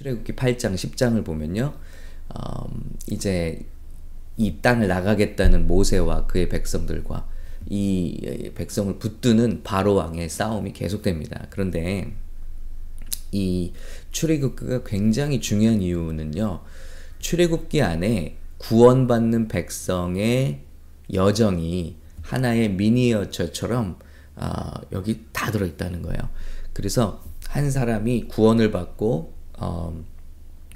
출애굽기 8장 10장을 보면요. 음, 이제 이 땅을 나가겠다는 모세와 그의 백성들과 이 백성을 붙드는 바로 왕의 싸움이 계속됩니다. 그런데 이 출애굽기가 굉장히 중요한 이유는요. 출애굽기 안에 구원받는 백성의 여정이 하나의 미니어처처럼 어, 여기 다 들어있다는 거예요. 그래서 한 사람이 구원을 받고 어,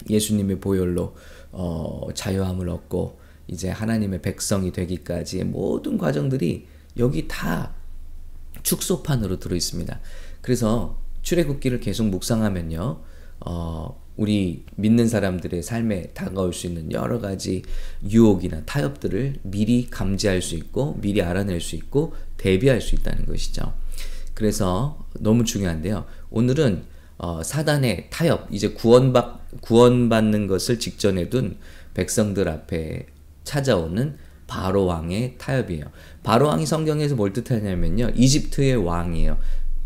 예수님의 보혈로 어, 자유함을 얻고 이제 하나님의 백성이 되기까지의 모든 과정들이 여기 다 축소판으로 들어 있습니다. 그래서 출애굽기를 계속 묵상하면요, 어, 우리 믿는 사람들의 삶에 다가올 수 있는 여러 가지 유혹이나 타협들을 미리 감지할 수 있고, 미리 알아낼 수 있고, 대비할 수 있다는 것이죠. 그래서 너무 중요한데요. 오늘은 어, 사단의 타협, 이제 구원받, 구원받는 것을 직전에 둔 백성들 앞에 찾아오는 바로 왕의 타협이에요. 바로 왕이 성경에서 뭘 뜻하냐면요. 이집트의 왕이에요.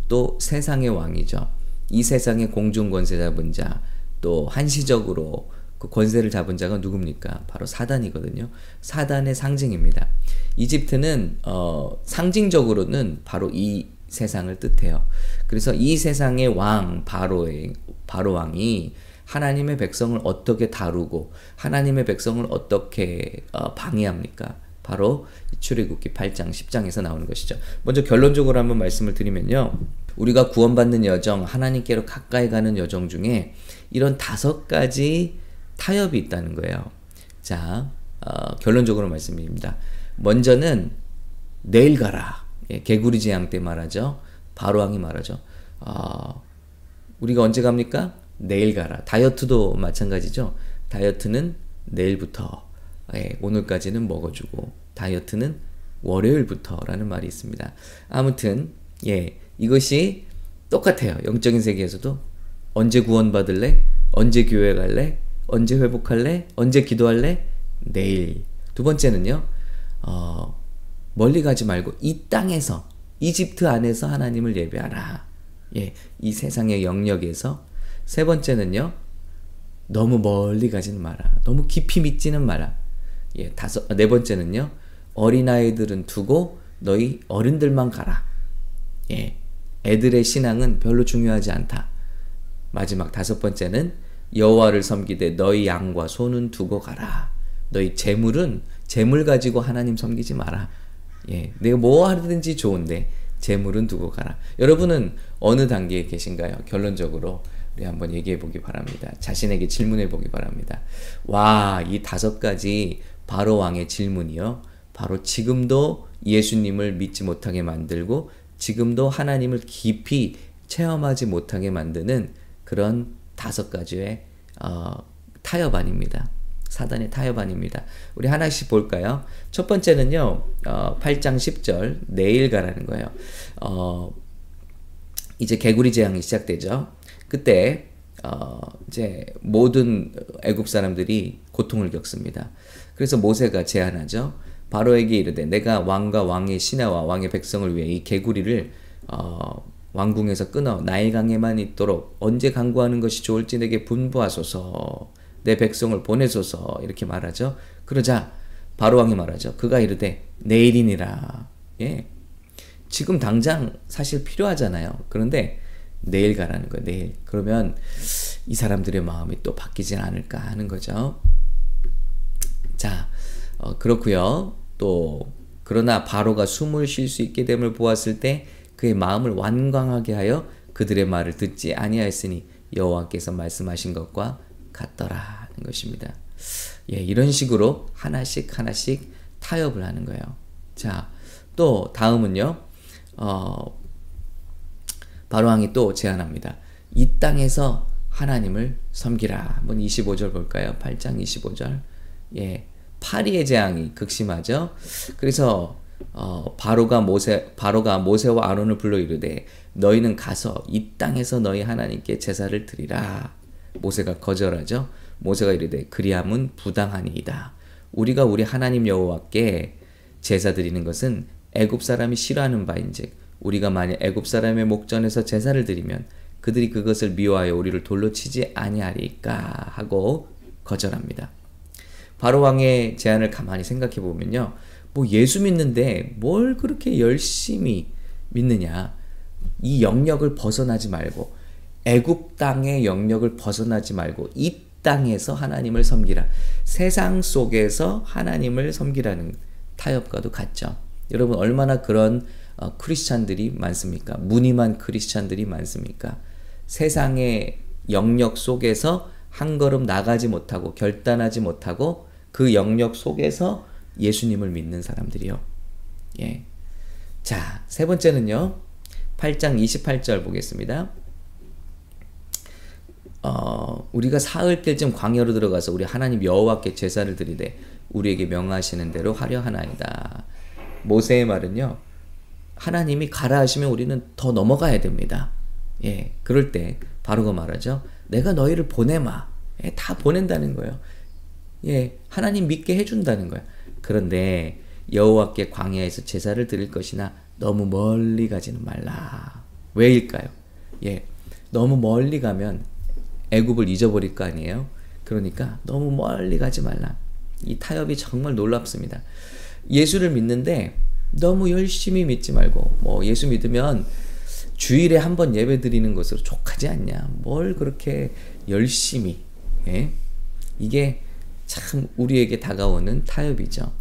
또 세상의 왕이죠. 이 세상의 공중 권세 잡은 자, 또 한시적으로 그 권세를 잡은 자가 누굽니까? 바로 사단이거든요. 사단의 상징입니다. 이집트는 어, 상징적으로는 바로 이 세상을 뜻해요. 그래서 이 세상의 왕 바로의 바로 왕이 하나님의 백성을 어떻게 다루고 하나님의 백성을 어떻게 어, 방해합니까? 바로 출애굽기 8장 10장에서 나오는 것이죠. 먼저 결론적으로 한번 말씀을 드리면요. 우리가 구원받는 여정, 하나님께로 가까이 가는 여정 중에 이런 다섯 가지 타협이 있다는 거예요. 자, 어, 결론적으로 말씀드립니다. 먼저는 내일 가라. 예, 개구리 재앙 때 말하죠. 바로왕이 말하죠. 어, 우리가 언제 갑니까? 내일 가라. 다이어트도 마찬가지죠. 다이어트는 내일부터 예, 오늘까지는 먹어주고 다이어트는 월요일부터라는 말이 있습니다. 아무튼 예 이것이 똑같아요. 영적인 세계에서도 언제 구원받을래? 언제 교회 갈래? 언제 회복할래? 언제 기도할래? 내일. 두 번째는요. 어, 멀리 가지 말고 이 땅에서 이집트 안에서 하나님을 예배하라. 예, 이 세상의 영역에서 세 번째는요. 너무 멀리 가지는 마라. 너무 깊이 믿지는 마라. 예, 다섯 네 번째는요. 어린아이들은 두고 너희 어른들만 가라. 예. 애들의 신앙은 별로 중요하지 않다. 마지막 다섯 번째는 여호와를 섬기되 너희 양과 소는 두고 가라. 너희 재물은 재물 가지고 하나님 섬기지 마라. 예, 내가 뭐 하든지 좋은데 재물은 두고 가라. 여러분은 어느 단계에 계신가요? 결론적으로 우리 한번 얘기해 보기 바랍니다. 자신에게 질문해 보기 바랍니다. 와, 이 다섯 가지 바로 왕의 질문이요. 바로 지금도 예수님을 믿지 못하게 만들고 지금도 하나님을 깊이 체험하지 못하게 만드는 그런 다섯 가지의 어, 타협 아닙니다. 사단의 타협 아닙니다. 우리 하나씩 볼까요? 첫 번째는요, 어, 8장 10절, 내일 가라는 거예요. 어, 이제 개구리 재앙이 시작되죠. 그때, 어, 이제 모든 애국 사람들이 고통을 겪습니다. 그래서 모세가 제안하죠. 바로에게 이르되 내가 왕과 왕의 신하와 왕의 백성을 위해 이 개구리를 어, 왕궁에서 끊어 나일강에만 있도록 언제 강구하는 것이 좋을지 내게 분부하소서. 내 백성을 보내소서 이렇게 말하죠. 그러자 바로 왕이 말하죠. 그가 이르되 내일이니라. 예. 지금 당장 사실 필요하잖아요. 그런데 내일 가라는 거예요. 내일. 그러면 이 사람들의 마음이 또 바뀌진 않을까 하는 거죠. 자, 어, 그렇고요. 또 그러나 바로가 숨을 쉴 수 있게 됨을 보았을 때 그의 마음을 완강하게 하여 그들의 말을 듣지 아니하였으니 여호와께서 말씀하신 것과 같더라는 것입니다. 예, 이런 식으로 하나씩 하나씩 타협을 하는 거예요. 자, 또 다음은요. 어, 바로왕이 또 제안합니다. 이 땅에서 하나님을 섬기라. 한번 25절 볼까요? 8장 25절. 예. 파리의 재앙이 극심하죠. 그래서 어, 바로가 모세 바로가 모세와 아론을 불러 이르되 너희는 가서 이 땅에서 너희 하나님께 제사를 드리라. 모세가 거절하죠. 모세가 이르되 그리함은 부당하니이다. 우리가 우리 하나님 여호와께 제사 드리는 것은 애굽 사람이 싫어하는 바인즉 우리가 만약 애굽 사람의 목전에서 제사를 드리면 그들이 그것을 미워하여 우리를 돌로 치지 아니하리까 하고 거절합니다. 바로 왕의 제안을 가만히 생각해 보면요. 뭐 예수 믿는데 뭘 그렇게 열심히 믿느냐. 이 영역을 벗어나지 말고 애굽 땅의 영역을 벗어나지 말고 이 땅에서 하나님을 섬기라. 세상 속에서 하나님을 섬기라는 타협과도 같죠. 여러분 얼마나 그런 어, 크리스찬들이 많습니까? 무늬만 크리스찬들이 많습니까? 세상의 영역 속에서 한 걸음 나가지 못하고 결단하지 못하고 그 영역 속에서 예수님을 믿는 사람들이요. 예. 자, 세 번째는요. 8장 28절 보겠습니다. 어, 우리가 사흘 때쯤 광야로 들어가서 우리 하나님 여호와께 제사를 드리되 우리에게 명하시는 대로 하려 하나이다. 모세의 말은요. 하나님이 가라 하시면 우리는 더 넘어가야 됩니다. 예, 그럴 때 바로가 말하죠. 내가 너희를 보내마. 예, 다 보낸다는 거예요. 예, 하나님 믿게 해 준다는 거예요. 그런데 여호와께 광야에서 제사를 드릴 것이나 너무 멀리 가지는 말라. 왜일까요? 예, 너무 멀리 가면 애굽을 잊어버릴 거 아니에요. 그러니까 너무 멀리 가지 말라. 이 타협이 정말 놀랍습니다. 예수를 믿는데 너무 열심히 믿지 말고 뭐 예수 믿으면 주일에 한 번 예배 드리는 것으로 족하지 않냐. 뭘 그렇게 열심히 예? 이게 참 우리에게 다가오는 타협이죠.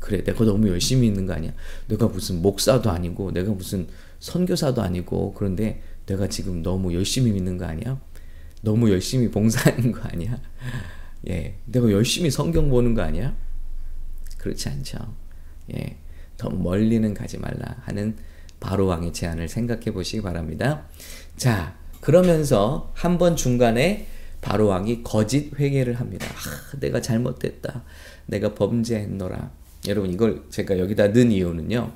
그래, 내가 너무 열심히 있는 거 아니야? 내가 무슨 목사도 아니고, 내가 무슨 선교사도 아니고, 그런데 내가 지금 너무 열심히 믿는 거 아니야? 너무 열심히 봉사하는 거 아니야? 예, 내가 열심히 성경 보는 거 아니야? 그렇지 않죠. 예, 너무 멀리는 가지 말라 하는 바로 왕의 제안을 생각해 보시기 바랍니다. 자, 그러면서 한 번 중간에 바로 왕이 거짓 회개를 합니다. 아, 내가 잘못됐다. 내가 범죄했노라. 여러분 이걸 제가 여기다 넣은 이유는요.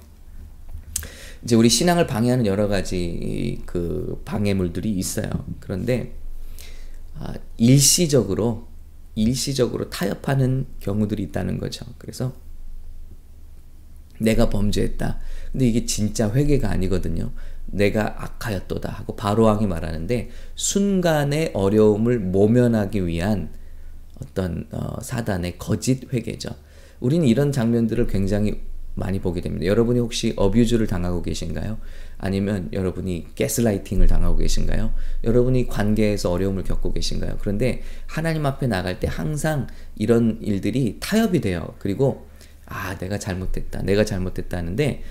이제 우리 신앙을 방해하는 여러 가지 그 방해물들이 있어요. 그런데 아, 일시적으로 일시적으로 타협하는 경우들이 있다는 거죠. 그래서 내가 범죄했다. 근데 이게 진짜 회개가 아니거든요. 내가 악하였도다 하고 바로왕이 말하는데 순간의 어려움을 모면하기 위한 어떤 어, 사단의 거짓 회개죠. 우리는 이런 장면들을 굉장히 많이 보게 됩니다. 여러분이 혹시 어뷰즈를 당하고 계신가요? 아니면 여러분이 가스라이팅을 당하고 계신가요? 여러분이 관계에서 어려움을 겪고 계신가요? 그런데 하나님 앞에 나갈 때 항상 이런 일들이 타협이 돼요. 그리고 아, 내가 잘못됐다. 내가 잘못됐다 하는데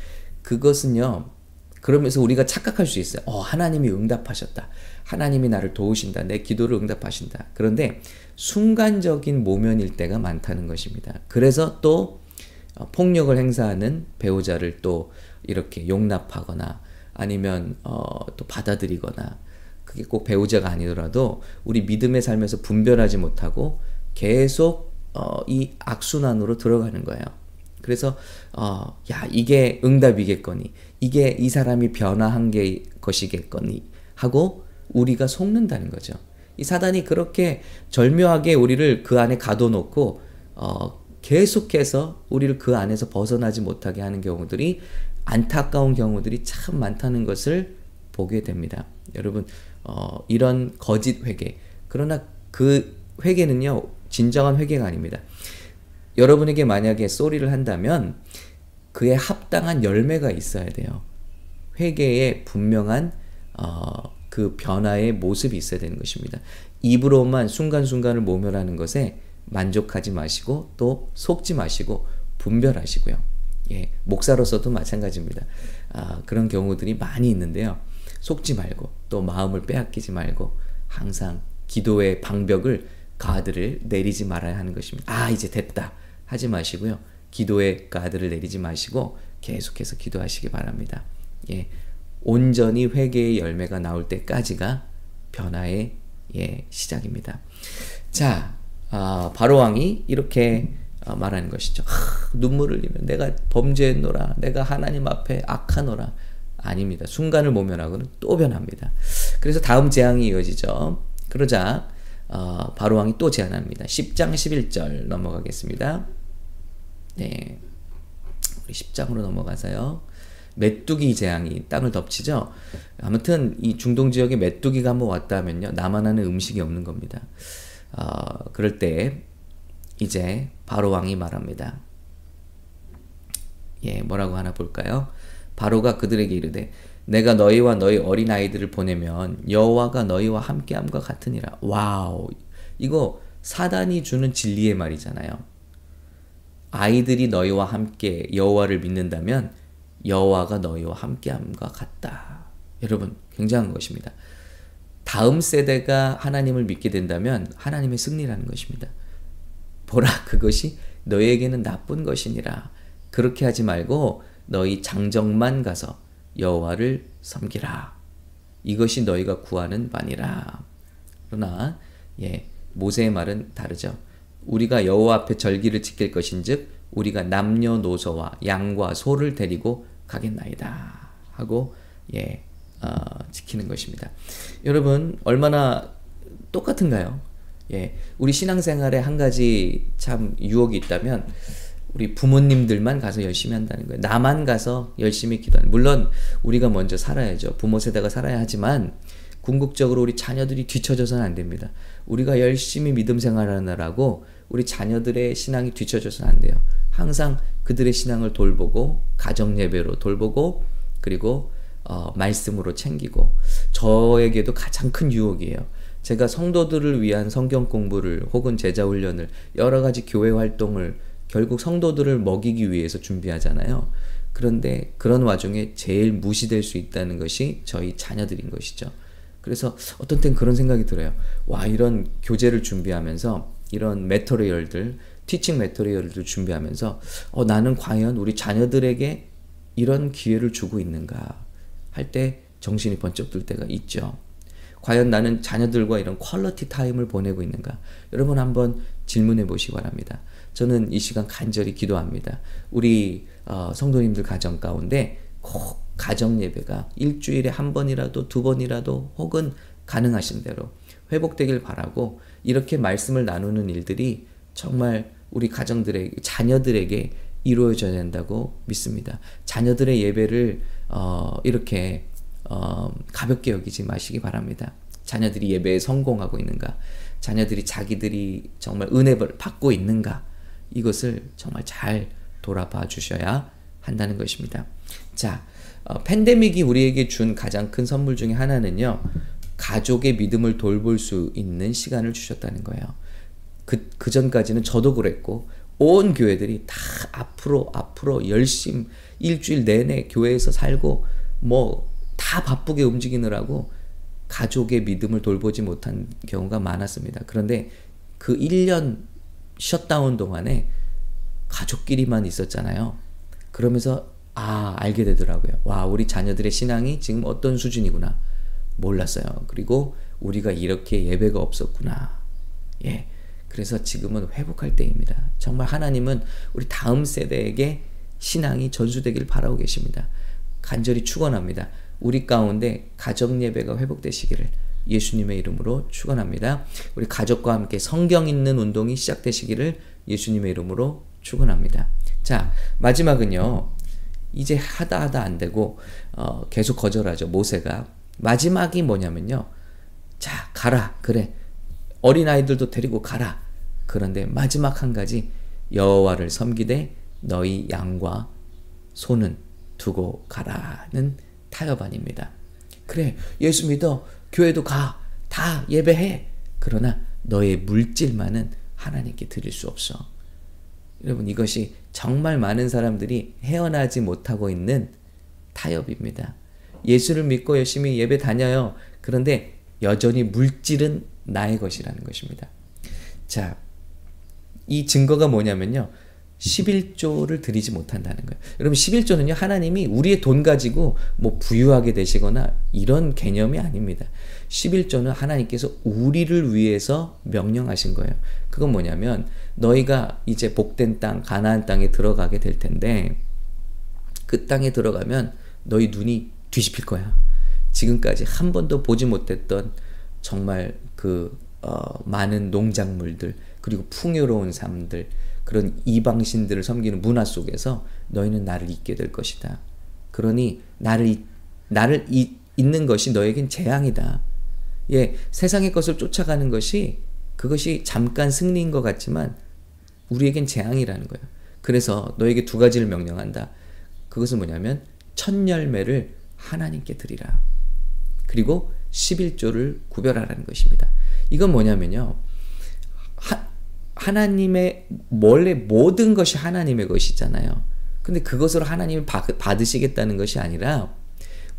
그것은요. 그러면서 우리가 착각할 수 있어요. 어, 하나님이 응답하셨다. 하나님이 나를 도우신다. 내 기도를 응답하신다. 그런데 순간적인 모면일 때가 많다는 것입니다. 그래서 또 어, 폭력을 행사하는 배우자를 또 이렇게 용납하거나 아니면 어, 또 받아들이거나 그게 꼭 배우자가 아니더라도 우리 믿음의 삶에서 분별하지 못하고 계속 어, 이 악순환으로 들어가는 거예요. 그래서 어, 야 이게 응답이겠거니 이게 이 사람이 변화한 게 것이겠거니 하고 우리가 속는다는 거죠. 이 사단이 그렇게 절묘하게 우리를 그 안에 가둬놓고 어, 계속해서 우리를 그 안에서 벗어나지 못하게 하는 경우들이 안타까운 경우들이 참 많다는 것을 보게 됩니다. 여러분 어, 이런 거짓 회개 그러나 그 회개는요 진정한 회개가 아닙니다. 여러분에게 만약에 쏘리를 한다면 그에 합당한 열매가 있어야 돼요. 회개에 분명한 어, 그 변화의 모습이 있어야 되는 것입니다. 입으로만 순간순간을 모멸하는 것에 만족하지 마시고 또 속지 마시고 분별하시고요. 예, 목사로서도 마찬가지입니다. 아, 그런 경우들이 많이 있는데요. 속지 말고 또 마음을 빼앗기지 말고 항상 기도의 방벽을 가드를 내리지 말아야 하는 것입니다. 아, 이제 됐다. 하지 마시고요. 기도의 가드를 내리지 마시고 계속해서 기도하시기 바랍니다. 예. 온전히 회개의 열매가 나올 때까지가 변화의 예, 시작입니다. 자, 아, 바로 왕이 이렇게 아, 말하는 것이죠. 하, 눈물을 흘리면 내가 범죄했노라, 내가 하나님 앞에 악하노라. 아닙니다. 순간을 모면하고는 또 변합니다. 그래서 다음 재앙이 이어지죠. 그러자 어, 바로 왕이 또 제안합니다. 10장 11절 넘어가겠습니다. 네. 우리 10장으로 넘어가서요. 메뚜기 재앙이 땅을 덮치죠. 아무튼 이 중동 지역에 메뚜기가 한번 왔다 하면요. 나만 하는 음식이 없는 겁니다. 어, 그럴 때 이제 바로 왕이 말합니다. 예, 뭐라고 하나 볼까요? 바로가 그들에게 이르되 내가 너희와 너희 어린 아이들을 보내면 여호와가 너희와 함께함과 같으니라. 와우. 이거 사단이 주는 진리의 말이잖아요. 아이들이 너희와 함께 여호와를 믿는다면 여호와가 너희와 함께함과 같다. 여러분 굉장한 것입니다. 다음 세대가 하나님을 믿게 된다면 하나님의 승리라는 것입니다. 보라 그것이 너희에게는 나쁜 것이니라. 그렇게 하지 말고 너희 장정만 가서 여호와를 섬기라. 이것이 너희가 구하는 바니라. 그러나 예, 모세의 말은 다르죠. 우리가 여호와 앞에 절기를 지킬 것인즉 우리가 남녀노소와 양과 소를 데리고 가겠나이다 하고 예 어, 지키는 것입니다. 여러분 얼마나 똑같은가요? 예, 우리 신앙생활에 한 가지 참 유혹이 있다면 우리 부모님들만 가서 열심히 한다는 거예요. 나만 가서 열심히 기도하는. 물론 우리가 먼저 살아야죠. 부모 세대가 살아야 하지만 궁극적으로 우리 자녀들이 뒤처져서는 안 됩니다. 우리가 열심히 믿음 생활하느라고 우리 자녀들의 신앙이 뒤처져서는 안 돼요. 항상 그들의 신앙을 돌보고 가정 예배로 돌보고 그리고 어, 말씀으로 챙기고 저에게도 가장 큰 유혹이에요. 제가 성도들을 위한 성경 공부를 혹은 제자 훈련을 여러 가지 교회 활동을 결국 성도들을 먹이기 위해서 준비하잖아요. 그런데 그런 와중에 제일 무시될 수 있다는 것이 저희 자녀들인 것이죠. 그래서 어떤 땐 그런 생각이 들어요. 와, 이런 교재를 준비하면서 이런 메터리얼들, 티칭 메터리얼들 준비하면서 어, 나는 과연 우리 자녀들에게 이런 기회를 주고 있는가 할 때 정신이 번쩍 들 때가 있죠. 과연 나는 자녀들과 이런 quality time을 보내고 있는가? 여러분 한번 질문해 보시기 바랍니다. 저는 이 시간 간절히 기도합니다. 우리 어, 성도님들 가정 가운데 꼭 가정 예배가 일주일에 한 번이라도 두 번이라도 혹은 가능하신 대로 회복되길 바라고 이렇게 말씀을 나누는 일들이 정말 우리 가정들에게 자녀들에게 이루어져야 된다고 믿습니다. 자녀들의 예배를 어, 이렇게 어, 가볍게 여기지 마시기 바랍니다. 자녀들이 예배에 성공하고 있는가? 자녀들이 자기들이 정말 은혜를 받고 있는가? 이것을 정말 잘 돌아봐 주셔야 한다는 것입니다. 자, 어, 팬데믹이 우리에게 준 가장 큰 선물 중에 하나는요, 가족의 믿음을 돌볼 수 있는 시간을 주셨다는 거예요. 그, 그 전까지는 저도 그랬고, 온 교회들이 다 앞으로, 앞으로 열심 일주일 내내 교회에서 살고, 뭐, 다 바쁘게 움직이느라고 가족의 믿음을 돌보지 못한 경우가 많았습니다. 그런데 그 1년 셧다운 동안에 가족끼리만 있었잖아요. 그러면서 아 알게 되더라고요. 와 우리 자녀들의 신앙이 지금 어떤 수준이구나 몰랐어요. 그리고 우리가 이렇게 예배가 없었구나. 예. 그래서 지금은 회복할 때입니다. 정말 하나님은 우리 다음 세대에게 신앙이 전수되길 바라고 계십니다. 간절히 축원합니다. 우리 가운데 가정 예배가 회복되시기를 예수님의 이름으로 축원합니다. 우리 가족과 함께 성경 읽는 운동이 시작되시기를 예수님의 이름으로 축원합니다. 자, 마지막은요. 이제 하다 하다 안 되고 어, 계속 거절하죠. 모세가 마지막이 뭐냐면요. 자, 가라. 그래. 어린 아이들도 데리고 가라. 그런데 마지막 한 가지 여호와를 섬기되 너희 양과 소는 두고 가라는 타협안입니다. 그래, 예수 믿어. 교회도 가. 다 예배해. 그러나 너의 물질만은 하나님께 드릴 수 없어. 여러분, 이것이 정말 많은 사람들이 헤어나지 못하고 있는 타협입니다. 예수를 믿고 열심히 예배 다녀요. 그런데 여전히 물질은 나의 것이라는 것입니다. 자, 이 증거가 뭐냐면요. 11조를 드리지 못한다는 거예요. 여러분 11조는요. 하나님이 우리의 돈 가지고 뭐 부유하게 되시거나 이런 개념이 아닙니다. 11조는 하나님께서 우리를 위해서 명령하신 거예요. 그건 뭐냐면 너희가 이제 복된 땅 가나안 땅에 들어가게 될 텐데 그 땅에 들어가면 너희 눈이 뒤집힐 거야. 지금까지 한 번도 보지 못했던 정말 그 어, 많은 농작물들 그리고 풍요로운 삶들 그런 이방신들을 섬기는 문화 속에서 너희는 나를 잊게 될 것이다. 그러니 나를 나를 이, 잊는 것이 너에겐 재앙이다. 예, 세상의 것을 쫓아가는 것이 그것이 잠깐 승리인 것 같지만 우리에겐 재앙이라는 거예요. 그래서 너에게 두 가지를 명령한다. 그것은 뭐냐면 첫 열매를 하나님께 드리라. 그리고 11조를 구별하라는 것입니다. 이건 뭐냐면요. 하, 하나님의 원래 모든 것이 하나님의 것이잖아요. 근데 그것으로 하나님을 받으시겠다는 것이 아니라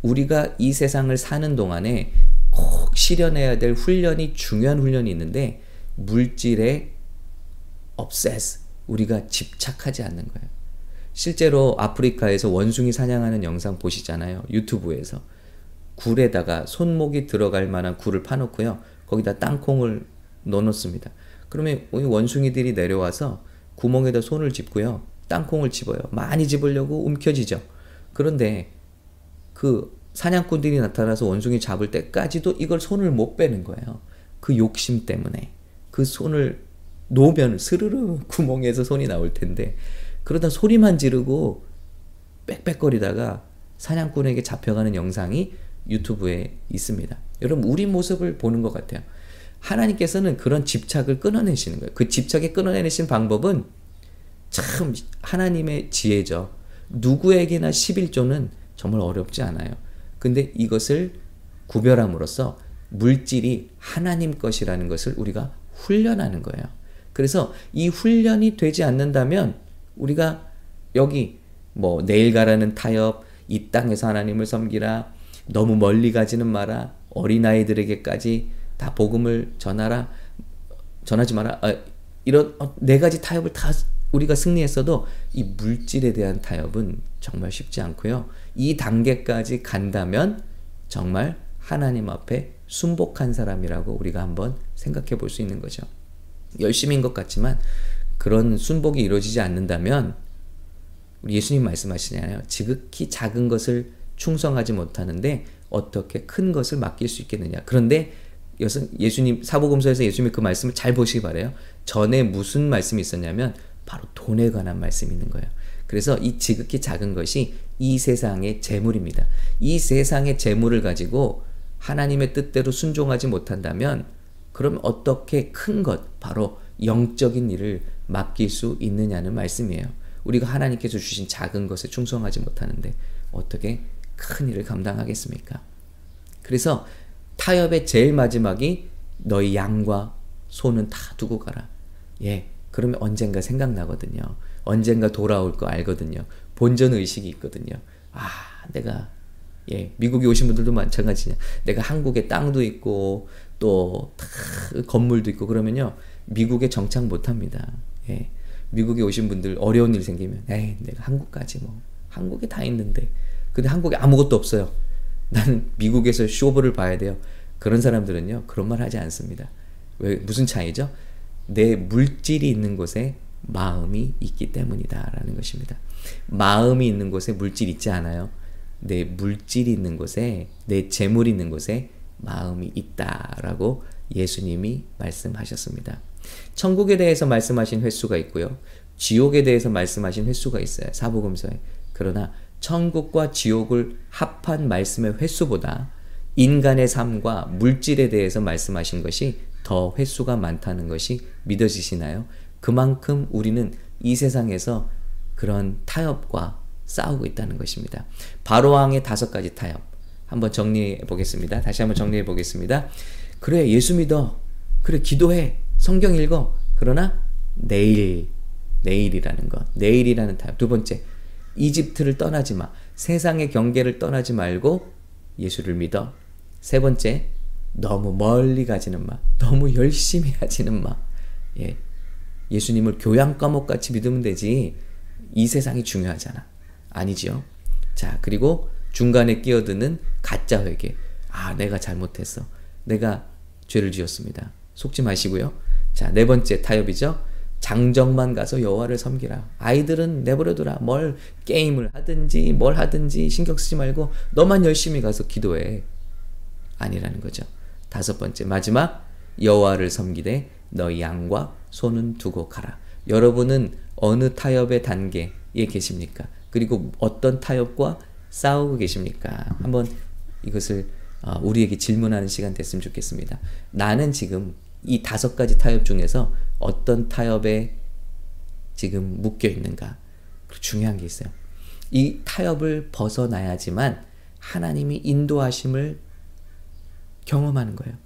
우리가 이 세상을 사는 동안에 꼭 실현해야 될 훈련이 중요한 훈련이 있는데 물질에 obsess 우리가 집착하지 않는 거예요. 실제로 아프리카에서 원숭이 사냥하는 영상 보시잖아요. 유튜브에서 굴에다가 손목이 들어갈 만한 굴을 파놓고요. 거기다 땅콩을 넣어놓습니다. 그러면 원숭이들이 내려와서 구멍에다 손을 짚고요. 땅콩을 집어요. 많이 집으려고 움켜쥐죠. 그런데 그 사냥꾼들이 나타나서 원숭이 잡을 때까지도 이걸 손을 못 빼는 거예요. 그 욕심 때문에. 그 손을 놓으면 스르르 구멍에서 손이 나올 텐데 그러다 소리만 지르고 빽빽거리다가 사냥꾼에게 잡혀가는 영상이 유튜브에 있습니다. 여러분 우리 모습을 보는 것 같아요. 하나님께서는 그런 집착을 끊어내시는 거예요. 그 집착에 끊어내신 방법은 참 하나님의 지혜죠. 누구에게나 11조는 정말 어렵지 않아요. 근데 이것을 구별함으로써 물질이 하나님 것이라는 것을 우리가 훈련하는 거예요. 그래서 이 훈련이 되지 않는다면 우리가 여기 뭐 내일 가라는 타협, 이 땅에서 하나님을 섬기라, 너무 멀리 가지는 마라, 어린아이들에게까지 다 복음을 전하라, 전하지 마라. 아, 이런 어, 네 가지 타협을 다 우리가 승리했어도 이 물질에 대한 타협은 정말 쉽지 않고요. 이 단계까지 간다면 정말 하나님 앞에 순복한 사람이라고 우리가 한번 생각해 볼 수 있는 거죠. 열심인 것 같지만 그런 순복이 이루어지지 않는다면 우리 예수님 말씀하시잖아요. 지극히 작은 것을 충성하지 못하는데 어떻게 큰 것을 맡길 수 있겠느냐. 그런데 예수님 사복음서에서 예수님이 그 말씀을 잘 보시기 바래요. 전에 무슨 말씀이 있었냐면 바로 돈에 관한 말씀이 있는 거예요. 그래서 이 지극히 작은 것이 이 세상의 재물입니다. 이 세상의 재물을 가지고 하나님의 뜻대로 순종하지 못한다면 그럼 어떻게 큰 것, 바로 영적인 일을 맡길 수 있느냐는 말씀이에요. 우리가 하나님께서 주신 작은 것에 충성하지 못하는데 어떻게 큰 일을 감당하겠습니까? 그래서 타협의 제일 마지막이 너희 양과 소는 다 두고 가라. 예, 그러면 언젠가 생각나거든요. 언젠가 돌아올 거 알거든요. 본전 의식이 있거든요. 아, 내가 예, 미국에 오신 분들도 마찬가지냐. 내가 한국에 땅도 있고 또 건물도 있고 그러면요. 미국에 정착 못 합니다. 예. 미국에 오신 분들 어려운 일 생기면 에이, 내가 한국까지 뭐 한국에 다 있는데. 근데 한국에 아무것도 없어요. 나는 미국에서 쇼부를 봐야 돼요. 그런 사람들은요. 그런 말 하지 않습니다. 왜 무슨 차이죠? 내 물질이 있는 곳에 마음이 있기 때문이다 라는 것입니다. 마음이 있는 곳에 물질 있지 않아요. 내 물질이 있는 곳에 내 재물이 있는 곳에 마음이 있다 라고 예수님이 말씀하셨습니다. 천국에 대해서 말씀하신 횟수가 있고요. 지옥에 대해서 말씀하신 횟수가 있어요. 사복음서에. 그러나 천국과 지옥을 합한 말씀의 횟수보다 인간의 삶과 물질에 대해서 말씀하신 것이 더 횟수가 많다는 것이 믿어지시나요? 그만큼 우리는 이 세상에서 그런 타협과 싸우고 있다는 것입니다. 바로왕의 다섯 가지 타협. 한번 정리해 보겠습니다. 다시 한번 정리해 보겠습니다. 그래, 예수 믿어. 그래, 기도해. 성경 읽어. 그러나 내일, 내일이라는 것. 내일이라는 타협. 두 번째, 이집트를 떠나지 마. 세상의 경계를 떠나지 말고 예수를 믿어. 세 번째, 너무 멀리 가지는 마. 너무 열심히 하지는 마. 예. 예수님을 교양 과목 같이 믿으면 되지. 이 세상이 중요하잖아. 아니지요. 자, 그리고 중간에 끼어드는 가짜 회개. 아, 내가 잘못했어. 내가 죄를 지었습니다. 속지 마시고요. 자, 네 번째 타협이죠. 장정만 가서 여호와를 섬기라. 아이들은 내버려둬라. 뭘 게임을 하든지 뭘 하든지 신경 쓰지 말고 너만 열심히 가서 기도해. 아니라는 거죠. 다섯 번째 마지막 여호와를 섬기되 너희 양과 소는 두고 가라. 여러분은 어느 타협의 단계에 계십니까? 그리고 어떤 타협과 싸우고 계십니까? 한번 이것을 어, 우리에게 질문하는 시간 됐으면 좋겠습니다. 나는 지금 이 다섯 가지 타협 중에서 어떤 타협에 지금 묶여 있는가? 중요한 게 있어요. 이 타협을 벗어나야지만 하나님이 인도하심을 경험하는 거예요.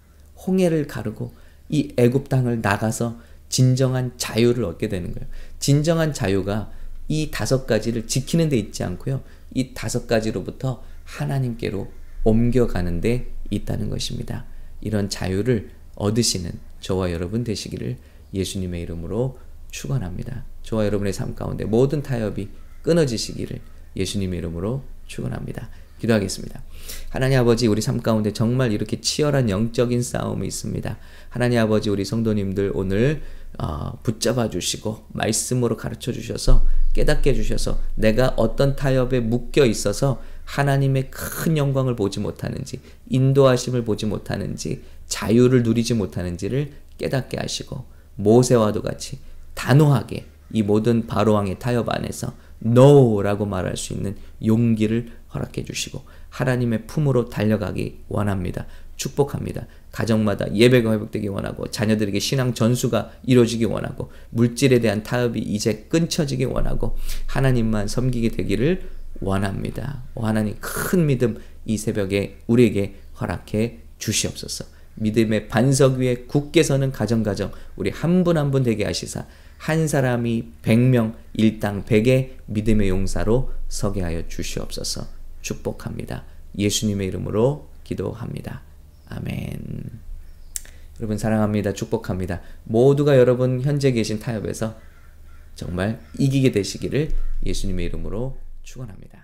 홍해를 가르고 이 애굽 땅을 나가서 진정한 자유를 얻게 되는 거예요. 진정한 자유가 이 다섯 가지를 지키는 데 있지 않고요. 이 다섯 가지로부터 하나님께로 옮겨가는 데 있다는 것입니다. 이런 자유를 얻으시는 저와 여러분 되시기를 예수님의 이름으로 축원합니다. 저와 여러분의 삶 가운데 모든 타협이 끊어지시기를 예수님의 이름으로 축원합니다. 기도하겠습니다. 하나님 아버지 우리 삶 가운데 정말 이렇게 치열한 영적인 싸움이 있습니다. 하나님 아버지 우리 성도님들 오늘 어, 붙잡아 주시고 말씀으로 가르쳐 주셔서 깨닫게 해주셔서 내가 어떤 타협에 묶여 있어서 하나님의 큰 영광을 보지 못하는지 인도하심을 보지 못하는지 자유를 누리지 못하는지를 깨닫게 하시고 모세와도 같이 단호하게 이 모든 바로왕의 타협 안에서 NO라고 말할 수 있는 용기를 허락해 주시고 하나님의 품으로 달려가기 원합니다. 축복합니다. 가정마다 예배가 회복되기 원하고 자녀들에게 신앙 전수가 이루어지기 원하고 물질에 대한 타협이 이제 끊쳐지기 원하고 하나님만 섬기게 되기를 원합니다. 오 하나님 큰 믿음 이 새벽에 우리에게 허락해 주시옵소서. 믿음의 반석 위에 굳게 서는 가정가정 우리 한분 한 분 되게 하시사 한 사람이 백명 일당 백의 믿음의 용사로 서게 하여 주시옵소서. 축복합니다. 예수님의 이름으로 기도합니다. 아멘. 여러분 사랑합니다. 축복합니다. 모두가 여러분 현재 계신 타협에서 정말 이기게 되시기를 예수님의 이름으로 축원합니다.